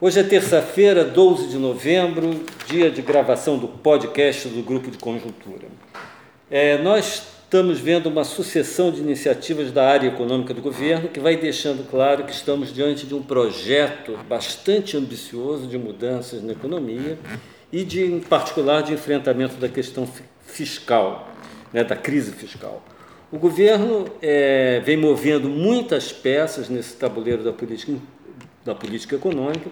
Hoje é terça-feira, 12 de novembro, dia de gravação do podcast do Grupo de Conjuntura. É, nós estamos vendo uma sucessão de iniciativas da área econômica do governo que vai deixando claro que estamos diante de um projeto bastante ambicioso de mudanças na economia e, de, em particular, de enfrentamento da questão fiscal, né, da crise fiscal. O governo é, vem movendo muitas peças nesse tabuleiro da política da política econômica,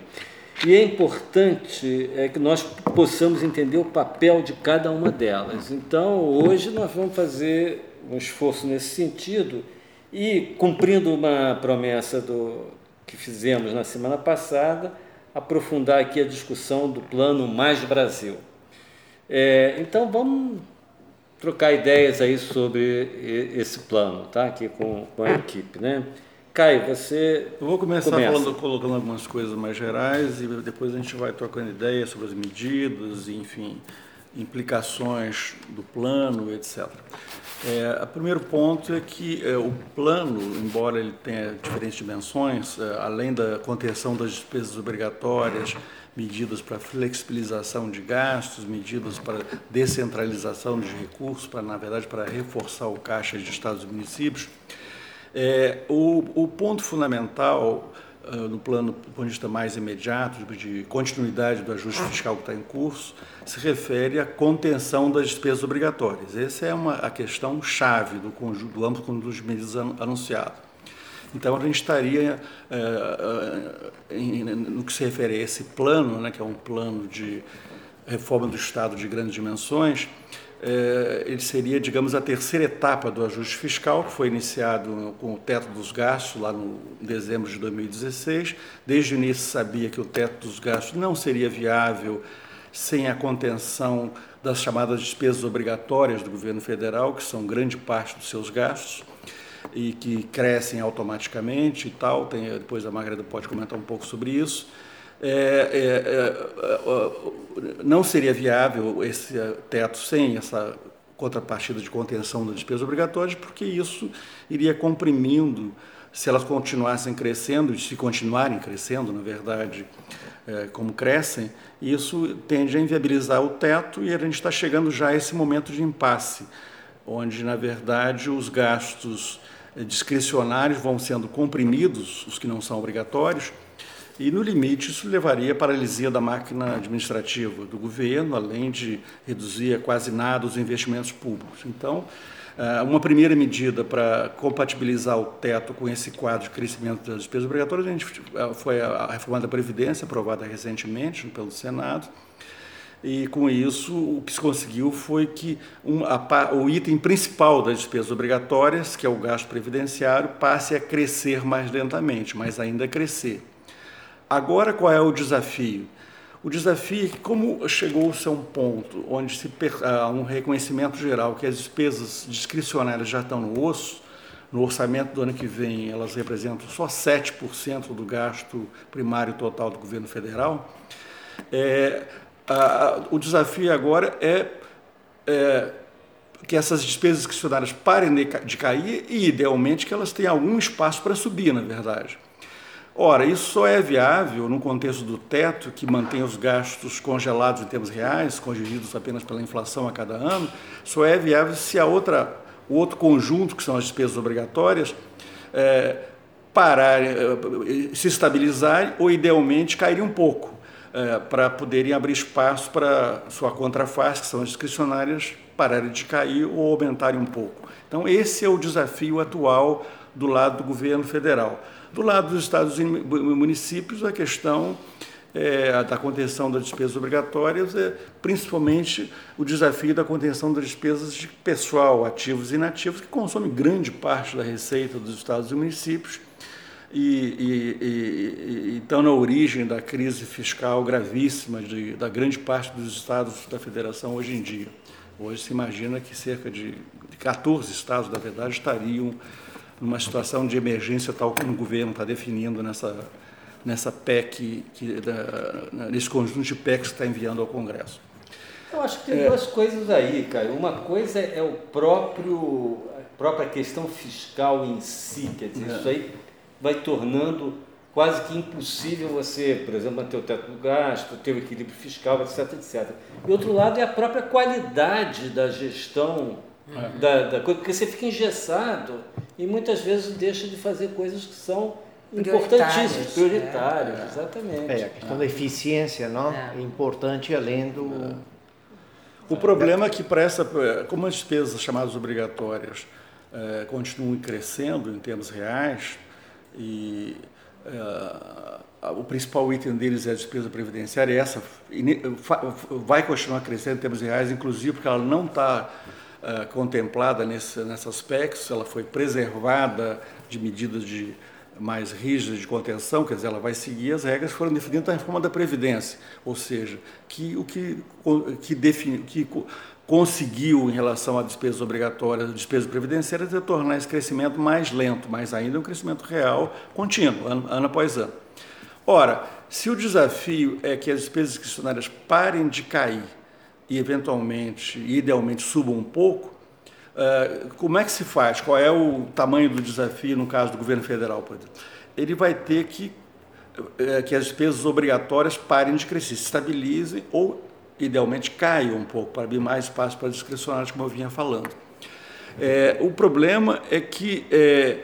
e é importante é, que nós possamos entender o papel de cada uma delas. Então, hoje nós vamos fazer um esforço nesse sentido e, cumprindo uma promessa do, que fizemos na semana passada, aprofundar aqui a discussão do plano Mais Brasil. É, então, vamos trocar ideias aí sobre esse plano, tá? Aqui com, com a equipe, né? Caio, você. Eu vou começar começa. falando, colocando algumas coisas mais gerais e depois a gente vai trocando ideias sobre as medidas, enfim, implicações do plano, etc. É, o primeiro ponto é que é, o plano, embora ele tenha diferentes dimensões, é, além da contenção das despesas obrigatórias, medidas para flexibilização de gastos, medidas para descentralização de recursos, para na verdade para reforçar o caixa de estados e municípios, é, o, o, ponto fundamental uh, no plano do ponto de vista mais imediato, de continuidade do ajuste fiscal que está em curso, se refere à contenção das despesas obrigatórias. Essa é uma, a questão chave do, do amplo conjunto de anunciado. Então, a gente estaria, uh, em, no que se refere a esse plano, né, que é um plano de reforma do Estado de grandes dimensões, é, ele seria, digamos, a terceira etapa do ajuste fiscal, que foi iniciado com o teto dos gastos lá no dezembro de 2016. Desde o início sabia que o teto dos gastos não seria viável sem a contenção das chamadas despesas obrigatórias do governo federal, que são grande parte dos seus gastos e que crescem automaticamente e tal. Tem, depois a Margarida pode comentar um pouco sobre isso. É, é, é, não seria viável esse teto sem essa contrapartida de contenção das despesas obrigatórias, porque isso iria comprimindo, se elas continuassem crescendo, se continuarem crescendo, na verdade, como crescem, isso tende a inviabilizar o teto e a gente está chegando já a esse momento de impasse, onde, na verdade, os gastos discricionários vão sendo comprimidos, os que não são obrigatórios, e, no limite, isso levaria à paralisia da máquina administrativa do governo, além de reduzir a quase nada os investimentos públicos. Então, eh, uma primeira medida para compatibilizar o teto com esse quadro de crescimento das despesas obrigatórias a gente, eh, foi a reforma da Previdência, aprovada recentemente pelo Senado. E com isso, o que se conseguiu foi que um, a, o item principal das despesas obrigatórias, que é o gasto previdenciário, passe a crescer mais lentamente, mas ainda crescer. Agora, qual é o desafio? O desafio é que, como chegou-se a um ponto onde se há um reconhecimento geral que as despesas discricionárias já estão no osso, no orçamento do ano que vem elas representam só 7% do gasto primário total do governo federal, é, a, o desafio agora é, é que essas despesas discricionárias parem de cair e, idealmente, que elas tenham algum espaço para subir, na verdade. Ora, isso só é viável no contexto do teto, que mantém os gastos congelados em termos reais, corrigidos apenas pela inflação a cada ano, só é viável se a outra, o outro conjunto, que são as despesas obrigatórias, é, parar, é, se estabilizar ou, idealmente, cair um pouco, é, para poderem abrir espaço para sua contraface, que são as discricionárias, pararem de cair ou aumentarem um pouco. Então, esse é o desafio atual do lado do governo federal. Do lado dos estados e municípios, a questão é, da contenção das despesas obrigatórias é principalmente o desafio da contenção das despesas de pessoal, ativos e inativos, que consomem grande parte da receita dos estados e municípios e, e, e, estão na origem da crise fiscal gravíssima de, da grande parte dos estados da federação hoje em dia. Hoje se imagina que cerca de 14 estados, na verdade, estariam numa situação de emergência tal como o governo está definindo nessa, nessa PEC, que, da, nesse conjunto de PECs que está enviando ao Congresso. Eu acho que tem é, duas coisas aí, Caio. Uma coisa é o próprio, a própria questão fiscal em si, quer dizer, é. isso aí vai tornando quase que impossível você, por exemplo, manter o teto do gasto, ter o equilíbrio fiscal, etc, etc. E outro lado é a própria qualidade da gestão é. da, da coisa, porque você fica engessado e muitas vezes deixa de fazer coisas que são importantíssimas, prioritárias, é. exatamente. É, a questão da eficiência não? É. é importante além do... É. O problema é que para essa, como as despesas chamadas obrigatórias é, continuam crescendo em termos reais e é, o principal item deles é a despesa previdenciária, e essa vai continuar crescendo em termos reais, inclusive porque ela não está é, contemplada nesse, nesse aspecto, ela foi preservada de medidas de mais rígidas de contenção, quer dizer, ela vai seguir as regras que foram definidas na reforma da Previdência, ou seja, que o que, que, defini, que conseguiu, em relação à despesas obrigatórias, despesas previdenciárias, é tornar esse crescimento mais lento, mas ainda é um crescimento real, contínuo, ano, ano após ano. Ora, se o desafio é que as despesas discricionárias parem de cair e, eventualmente, idealmente, subam um pouco, uh, como é que se faz? Qual é o tamanho do desafio no caso do governo federal, por exemplo? Ele vai ter que uh, que as despesas obrigatórias parem de crescer, se estabilizem ou idealmente caiam um pouco, para abrir mais espaço para discricionários, como eu vinha falando. É, o problema é que, é,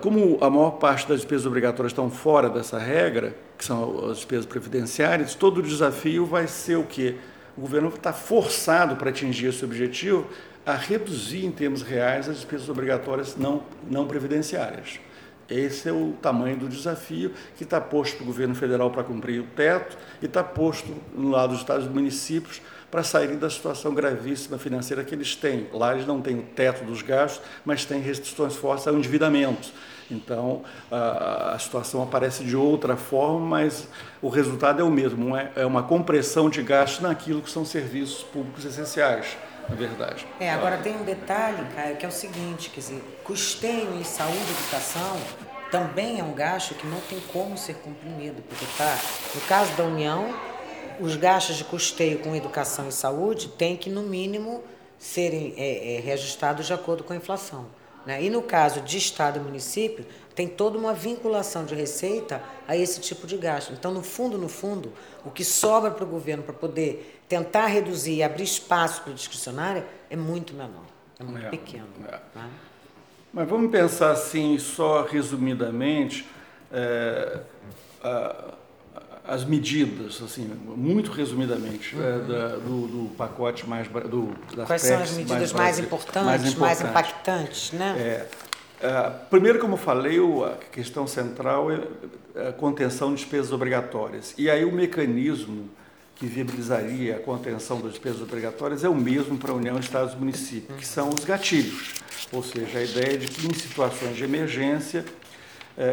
como a maior parte das despesas obrigatórias estão fora dessa regra, que são as despesas previdenciárias, todo o desafio vai ser o quê? O governo está forçado para atingir esse objetivo a reduzir em termos reais as despesas obrigatórias não, não previdenciárias. Esse é o tamanho do desafio que está posto para o governo federal para cumprir o teto e está posto no lado dos estados e municípios para saírem da situação gravíssima financeira que eles têm. Lá eles não têm o teto dos gastos, mas têm restrições fortes ao endividamento. Então, a, a, situação aparece de outra forma, mas o resultado é o mesmo, é, é uma compressão de gastos naquilo que são serviços públicos essenciais na verdade. É, agora tem um detalhe, cara, que é o seguinte, quer dizer, custeio em saúde e educação também é um gasto que não tem como ser comprimido, porque tá, no caso da União, os gastos de custeio com educação e saúde têm que, no mínimo, serem é, é, reajustados de acordo com a inflação. Né? E no caso de Estado e município, tem toda uma vinculação de receita a esse tipo de gasto. Então, no fundo, no fundo, o que sobra para o governo para poder tentar reduzir e abrir espaço para o discricionário é muito menor, é muito é, pequeno. É. Né? Mas vamos pensar assim, só resumidamente, é, a, as medidas, assim, muito resumidamente, é, uhum. da, do, do, pacote mais do, das Quais são as medidas mais, mais, importantes, mais, importantes, mais impactantes, né? É, é, primeiro, como eu falei, a questão central é a contenção de despesas obrigatórias. E aí o mecanismo que viabilizaria a contenção das despesas obrigatórias é o mesmo para a União, Estados e Municípios, que são os gatilhos. Ou seja, a ideia de que em situações de emergência, é,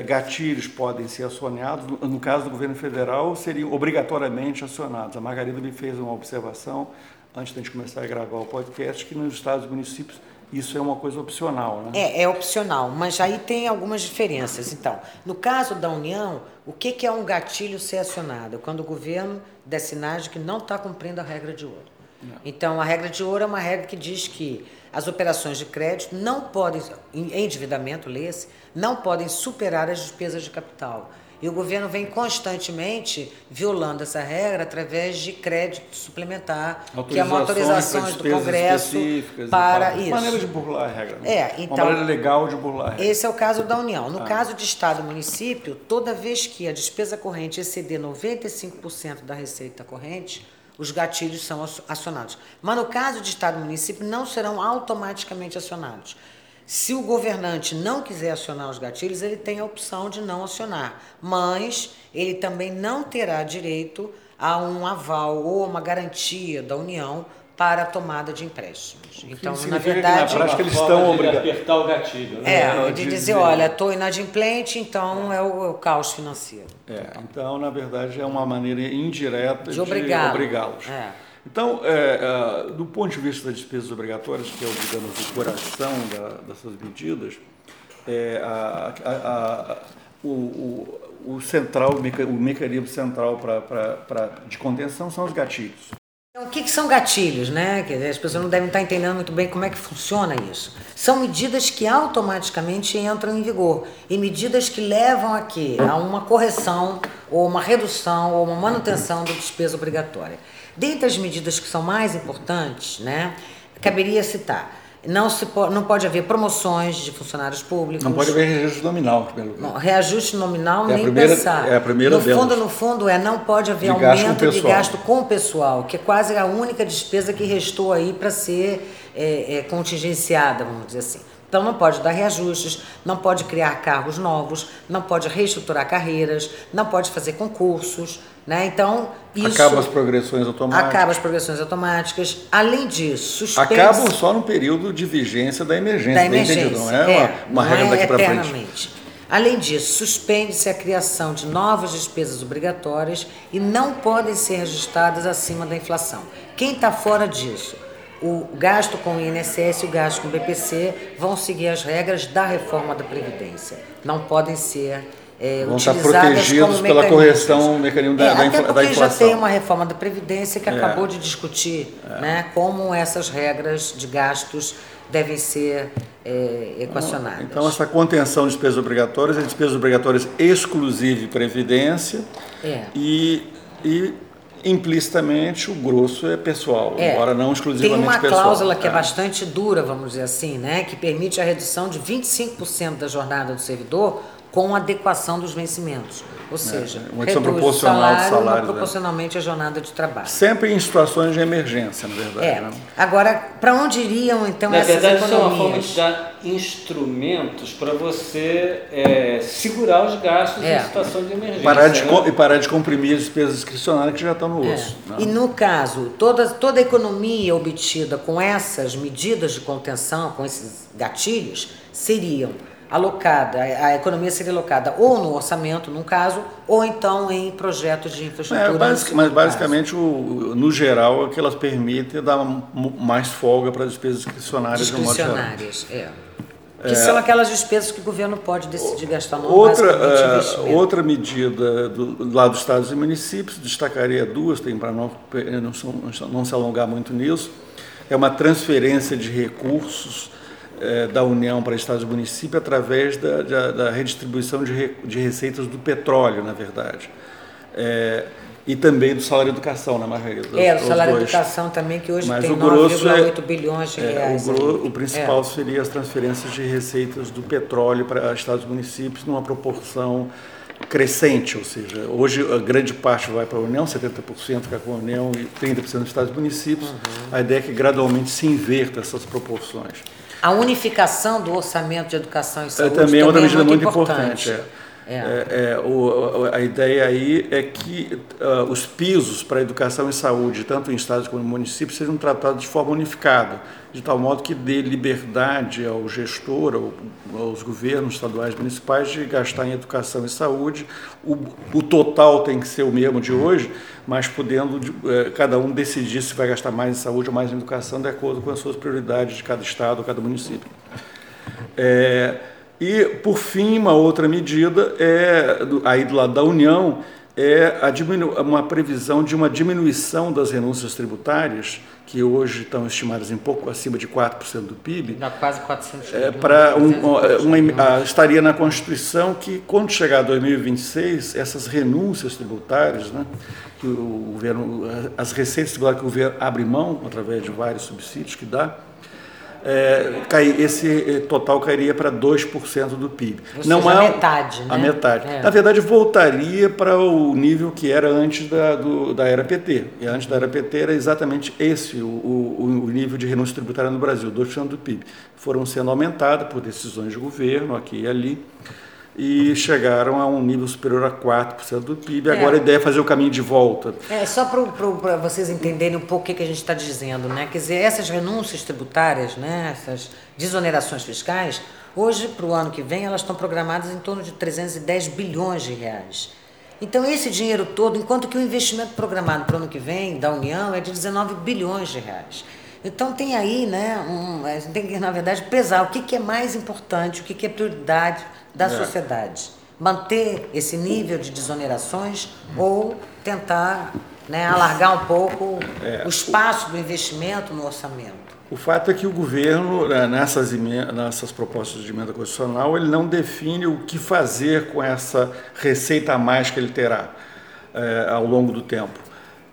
gatilhos podem ser acionados, no caso do governo federal, seriam obrigatoriamente acionados. A Margarida me fez uma observação, antes de a gente começar a gravar o podcast, que nos estados e municípios isso é uma coisa opcional, né? É, é opcional, mas aí tem algumas diferenças. Então, no caso da União, o que, que é um gatilho ser acionado? Quando o governo der sinais de que não está cumprindo a regra de ouro. Não. Então, a regra de ouro é uma regra que diz que as operações de crédito não podem, em endividamento, lê-se, não podem superar as despesas de capital. E o governo vem constantemente violando essa regra através de crédito suplementar, que é uma autorização do Congresso para isso. Uma maneira de burlar a regra. Né? É, então, uma maneira legal de burlar a regra. Esse é o caso da União. No ah. caso de Estado e município, toda vez que a despesa corrente exceder 95% da receita corrente, os gatilhos são acionados. Mas no caso de Estado e município, não serão automaticamente acionados. Se o governante não quiser acionar os gatilhos, ele tem a opção de não acionar, mas ele também não terá direito a um aval ou uma garantia da União para a tomada de empréstimos. Então, na verdade, que na prática eles estão obrigados a apertar o gatilho. Né? É, de dizer, olha, estou inadimplente, então é o, é o, caos financeiro. É, então, na verdade, é uma maneira indireta de, de obrigá-los. É. Então, é, é, do ponto de vista das despesas obrigatórias, que é, digamos, o coração da, dessas medidas, é, a, a, a, o, o, o, central, o mecanismo central pra, pra, pra, de contenção são os gatilhos. Então, o que, que, são gatilhos, né? Quer dizer, as pessoas não devem estar entendendo muito bem como é que funciona isso. São medidas que automaticamente entram em vigor e medidas que levam aqui a uma correção ou uma redução ou uma manutenção da despesa obrigatória. Dentre as medidas que são mais importantes, né, caberia citar não, se pode, não pode haver promoções de funcionários públicos. Não pode haver reajuste nominal, pelo não, Reajuste nominal é nem primeira, pensar. É a primeira no delas. fundo, no fundo, é não pode haver de aumento de gasto com o pessoal, que é quase a única despesa que restou aí para ser é, é, contingenciada, vamos dizer assim. Então não pode dar reajustes, não pode criar cargos novos, não pode reestruturar carreiras, não pode fazer concursos, né? Então, isso. Acaba as progressões automáticas. Acaba as progressões automáticas. Além disso, suspense. Acabam só no período de vigência da emergência. Da emergência. Não é, é uma, uma regra é daqui para frente. Além disso, suspende-se a criação de novas despesas obrigatórias e não podem ser registradas acima da inflação. Quem está fora disso? O gasto com o INSS e o gasto com o BPC vão seguir as regras da reforma da Previdência. Não podem ser é, vão estar protegidos pela correção, mecanismo da, é, até porque da inflação. já tem uma reforma da Previdência que é. acabou de discutir é. né, como essas regras de gastos devem ser é, equacionadas. Então, essa contenção de despesas obrigatórias é despesas obrigatórias exclusivas de Previdência é. e, e implicitamente o grosso é pessoal, é, embora não exclusivamente pessoal. Tem uma cláusula que é. é. bastante dura, vamos dizer assim, né, que permite a redução de 25% da jornada do servidor com adequação dos vencimentos. Ou é, seja, é, uma reduz proporcional salário, salário né? proporcionalmente à jornada de trabalho. Sempre em situações de emergência, na verdade. É. Né? Agora, para onde iriam então na essas verdade, economias? isso é uma forma de dar instrumentos para você é, segurar os gastos é. em situação de emergência. Parar de, né? E parar de comprimir as despesas discricionárias que já estão no é. osso. Né? E no caso, toda, toda a economia obtida com essas medidas de contenção, com esses gatilhos, seriam alocada, a economia seria alocada ou no orçamento, num caso, ou então em projetos de infraestrutura. É, basic, mas basicamente, o, no geral, é que elas permitem dar mais folga para despesas discricionárias. Discricionárias, é. Que é, são aquelas despesas que o governo pode decidir gastar no outra, uh, outra medida do, lá dos estados e municípios, destacaria duas, tem para não, não, não se alongar muito nisso, é uma transferência de recursos é, da União para Estados e municípios através da, da, da redistribuição de, re, de, receitas do petróleo, na verdade. É, e também do salário educação, na maioria dos É, o salário educação também, que hoje Mas tem 9,8 é, bilhões de reais. É, o, o, principal é. seria as transferências de receitas do petróleo para estados e municípios numa proporção crescente, ou seja, hoje a grande parte vai para a União, 70% fica com a União e 30% dos estados e municípios. Uhum. A ideia é que gradualmente se inverta essas proporções. A unificação do orçamento de educação e saúde é, também é outra é medida muito, importante. importante é. É. É, é, o, a ideia aí é que uh, os pisos para educação e saúde, tanto em estados como em municípios, sejam tratados de forma unificada, de tal modo que dê liberdade ao gestor, ao, aos governos estaduais e municipais de gastar em educação e saúde. O, o total tem que ser o mesmo de hoje, mas podendo uh, cada um decidir se vai gastar mais em saúde ou mais em educação, de acordo com as suas prioridades de cada estado ou cada município. É, e, por fim, uma outra medida é, aí do lado da União, é a uma previsão de uma diminuição das renúncias tributárias, que hoje estão estimadas em pouco acima de 4% do PIB. Dá quase 400 é, para um, uma, uma, Estaria na Constituição que, quando chegar a 2026, essas renúncias tributárias, né, que o governo, as receitas tributárias que o governo abre mão, através de vários subsídios que dá, é, cai, esse eh, total cairia para 2% do PIB. Ou Não seja, é a metade, né? A metade. É. Na verdade, voltaria para o nível que era antes da, do, da era PT. E antes da era PT era exatamente esse o, o, o nível de renúncia tributária no Brasil, 2% do PIB. Foram sendo aumentadas por decisões de governo, aqui e ali e chegaram a um nível superior a 4% do PIB. É. Agora a ideia é fazer o caminho de volta. É, só para vocês entenderem um pouco o que, que a gente está dizendo, né? Quer dizer, essas renúncias tributárias, né? essas desonerações fiscais, hoje, para o ano que vem, elas estão programadas em torno de 310 bilhões de reais. Então, esse dinheiro todo, enquanto que o investimento programado para o ano que vem da União é de 19 bilhões de reais. Então tem aí, né, um, a gente tem que, na verdade, pesar o que, que é mais importante, o que, que é prioridade da é. sociedade. Manter esse nível de desonerações ou tentar né, alargar um pouco é, o espaço do investimento no orçamento. O fato é que o governo, né, nessas, nessas propostas de emenda constitucional, ele não define o que fazer com essa receita a mais que ele terá é, ao longo do tempo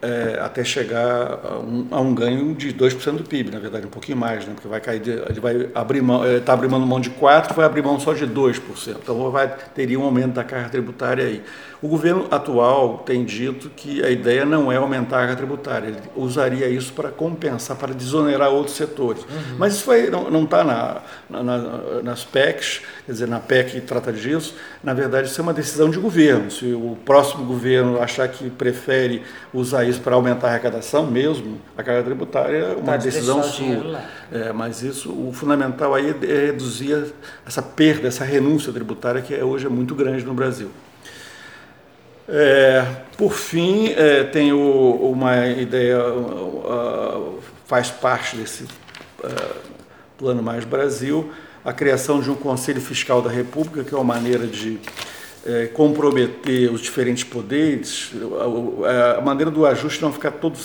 é, até chegar a um, a um, ganho de 2% do PIB, na verdade, um pouquinho mais, né? porque vai cair, de, ele vai abrir mão, está abrindo mão de 4%, vai abrir mão só de 2%. Então vai, teria um aumento da carga tributária aí. O governo atual tem dito que a ideia não é aumentar a carga tributária, ele usaria isso para compensar, para desonerar outros setores. Uhum. Mas isso foi, não está na, na, na, nas PECs, quer dizer, na PEC que trata disso, na verdade isso é uma decisão de governo. Se o próximo governo achar que prefere usar isso para aumentar a arrecadação mesmo, a carga tributária é uma Pode decisão sua. É, mas isso, o fundamental aí é reduzir essa perda, essa renúncia tributária que é, hoje é muito grande no Brasil. É, por fim, é, uma ideia, uh, faz parte desse uh, Plano Mais Brasil, a criação de um Conselho Fiscal da República, que é uma maneira de é, comprometer os diferentes poderes, a, a, maneira do ajuste não ficar todo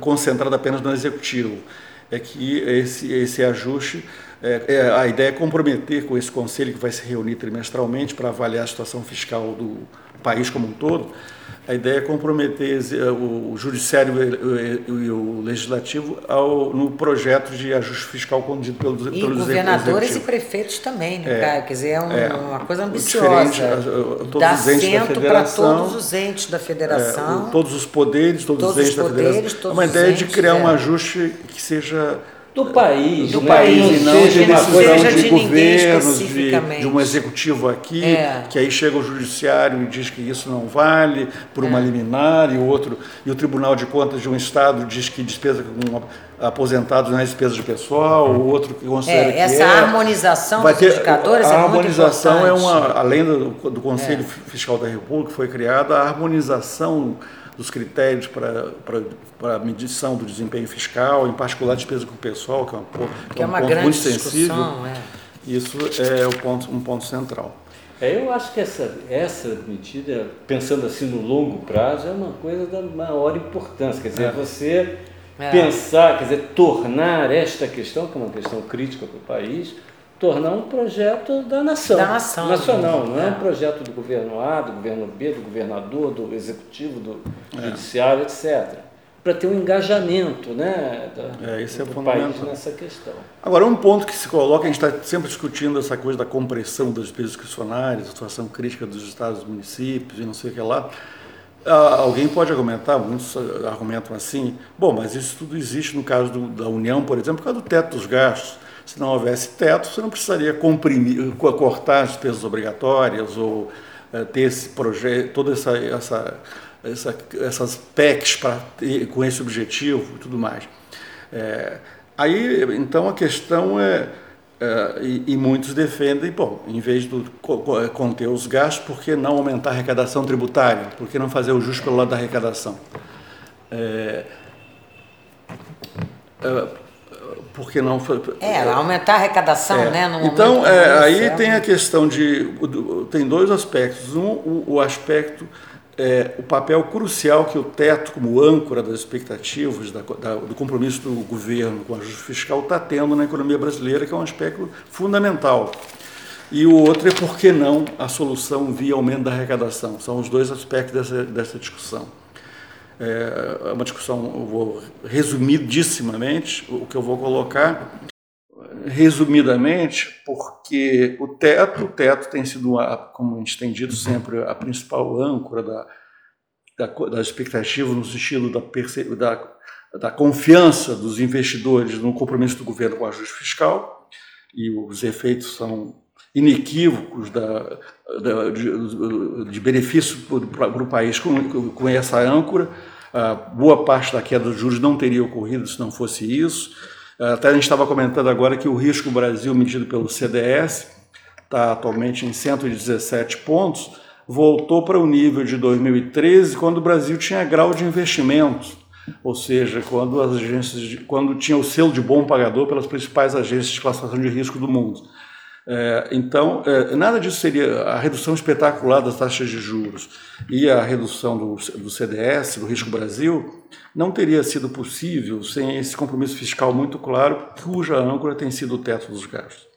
concentrado apenas no Executivo. É que esse, esse ajuste, é, é, a ideia é comprometer com esse conselho que vai se reunir trimestralmente para avaliar a situação fiscal do, país como um todo, a ideia é comprometer o judiciário e o legislativo ao, no projeto de ajuste fiscal conduzido pelos E governadores e prefeitos também, né, é, cara? Quer dizer, é, um, é uma coisa ambiciosa. Todos Dá os entes da federação. todos os entes da federação. É, todos os poderes, todos, todos os entes poderes, da federação. É uma ideia de criar um é. ajuste que seja do país, do né? país, e não de uma coisa de, de governos, de, de, um executivo aqui, é. que aí chega o judiciário e diz que isso não vale por uma é. liminar e o outro e o Tribunal de Contas de um estado diz que despesa com aposentados não é despesa de pessoal, o outro que considera é, essa que é. harmonização vai ter, dos indicadores a é harmonização é uma além do, do Conselho é. Fiscal da República foi criada a harmonização dos critérios para, para, para a medição do desempenho fiscal, em particular a despesa com o pessoal, que é, uma, que é, é um ponto muito sensível. É. Isso é o ponto, um ponto central. É, eu acho que essa, essa medida, pensando assim no longo prazo, é uma coisa da maior importância. Quer dizer, é. você é. pensar, quer dizer, tornar esta questão, que é uma questão crítica para o país, tornar um projeto da nação. Da nação. Nacional, não é. é um projeto do governo A, do governo B, do governador, do executivo, do é. judiciário, etc. Para ter um engajamento né, da, é, esse é do país nessa questão. Agora, um ponto que se coloca, a gente está sempre discutindo essa coisa da compressão das despesas discricionárias, a situação crítica dos estados e municípios e não sei o que lá. Ah, alguém pode argumentar, muitos argumentam assim, bom, mas isso tudo existe no caso do, da União, por exemplo, por causa do teto dos gastos. Se não houvesse teto, você não precisaria comprimir, cortar as despesas obrigatórias ou é, ter esse projeto, toda essa, essa, essa essas PECs para com esse objetivo e tudo mais. É, aí, então, a questão é, é e, e, muitos defendem, bom, em vez de conter os gastos, por que não aumentar a arrecadação tributária? Por que não fazer o justo pelo lado da arrecadação? É, é porque não foi. É, aumentar a arrecadação, é. né? então, é, aí tem a questão de. Tem dois aspectos. Um, o, o aspecto, é, o papel crucial que o teto, como âncora das expectativas, da, da, do compromisso do governo com a ajuste fiscal, está tendo na economia brasileira, que é um aspecto fundamental. E o outro é por que não a solução via aumento da arrecadação. São os dois aspectos dessa, dessa discussão. É, é uma discussão, vou resumidissimamente, o que eu vou colocar, resumidamente, porque o teto, o teto tem sido, como a gente tem dito sempre, a principal âncora da, da, das expectativas no sentido da, da, da confiança dos investidores no compromisso do governo com o ajuste fiscal, e os efeitos são inequívocos da, da de, de, benefício para o país com, com essa âncora. Uh, boa parte da queda dos juros não teria ocorrido se não fosse isso. Uh, até a gente estava comentando agora que o risco Brasil medido pelo CDS está atualmente em 117 pontos, voltou para o nível de 2013, quando o Brasil tinha grau de investimento, ou seja, quando as agências, quando tinha o selo de bom pagador pelas principais agências de classificação de risco do mundo. É, então, é, nada disso seria a redução espetacular das taxas de juros e a redução do, do CDS, do Risco Brasil, não teria sido possível sem esse compromisso fiscal muito claro, cuja âncora tem sido o teto dos gastos.